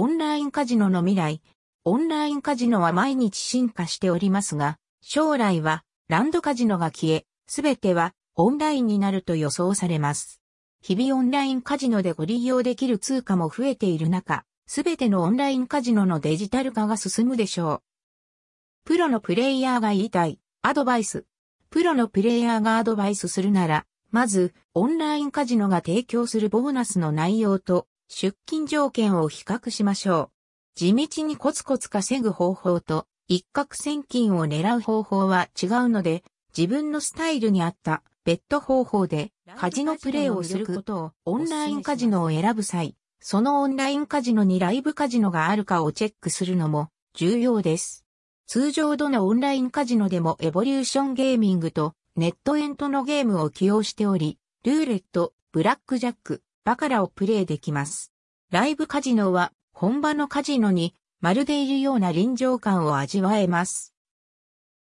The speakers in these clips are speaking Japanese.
オンラインカジノの未来。オンラインカジノは毎日進化しておりますが、将来はランドカジノが消え、すべてはオンラインになると予想されます。日々オンラインカジノでご利用できる通貨も増えている中、すべてのオンラインカジノのデジタル化が進むでしょう。プロのプレイヤーが言いたい、アドバイス。プロのプレイヤーがアドバイスするなら、まず、オンラインカジノが提供するボーナスの内容と出勤条件を比較しましょう。地道にコツコツ稼ぐ方法と一攫千金を狙う方法は違うので、自分のスタイルに合った別途方法でカジノプレイをすることをオンラインカジノを選ぶ際、そのオンラインカジノにライブカジノがあるかをチェックするのも重要です。通常どのオンラインカジノでもエボリューションゲーミングとネットエントのゲームを起用しており、ルーレット、ブラックジャック、バカラをプレイできます。ライブカジノは本場のカジノにまるでいるような臨場感を味わえます。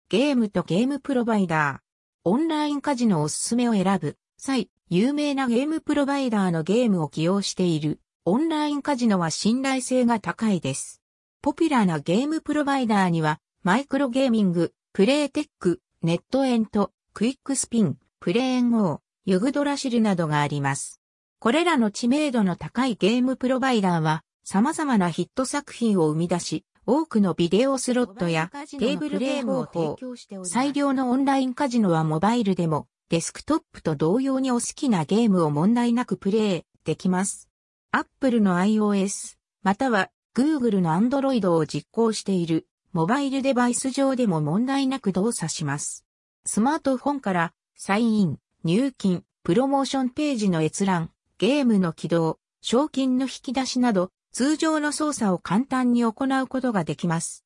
ゲームとゲームプロバイダー。オンラインカジノおすすめを選ぶ際、有名なゲームプロバイダーのゲームを起用しているオンラインカジノは信頼性が高いです。ポピュラーなゲームプロバイダーにはマイクロゲーミング、プレイテック、ネットエント、クイックスピン、プレーンゴー、ユグドラシルなどがあります。これらの知名度の高いゲームプロバイダーは様々なヒット作品を生み出し、多くのビデオスロットやテーブルゲームを提供しており最良のオンラインカジノはモバイルでもデスクトップと同様にお好きなゲームを問題なくプレイできます。Apple の iOS または Google の Android を実行しているモバイルデバイス上でも問題なく動作します。スマートフォンからサインイン、入金、プロモーションページの閲覧、ゲームの起動、賞金の引き出しなど、通常の操作を簡単に行うことができます。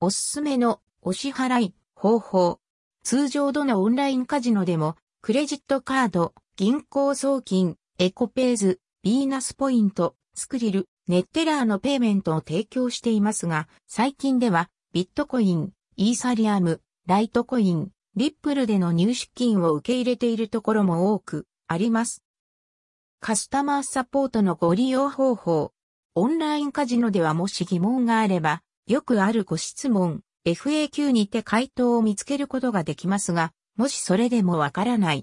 おすすめのお支払い方法。通常どのオンラインカジノでも、クレジットカード、銀行送金、エコペイズ、ビーナスポイント、スクリル、ネッテラーのペイメントを提供していますが、最近では、ビットコイン、イーサリアム、ライトコイン、リップルでの入出金を受け入れているところも多くあります。カスタマーサポートのご利用方法。オンラインカジノではもし疑問があれば、よくあるご質問、FAQ にて回答を見つけることができますが、もしそれでもわからない、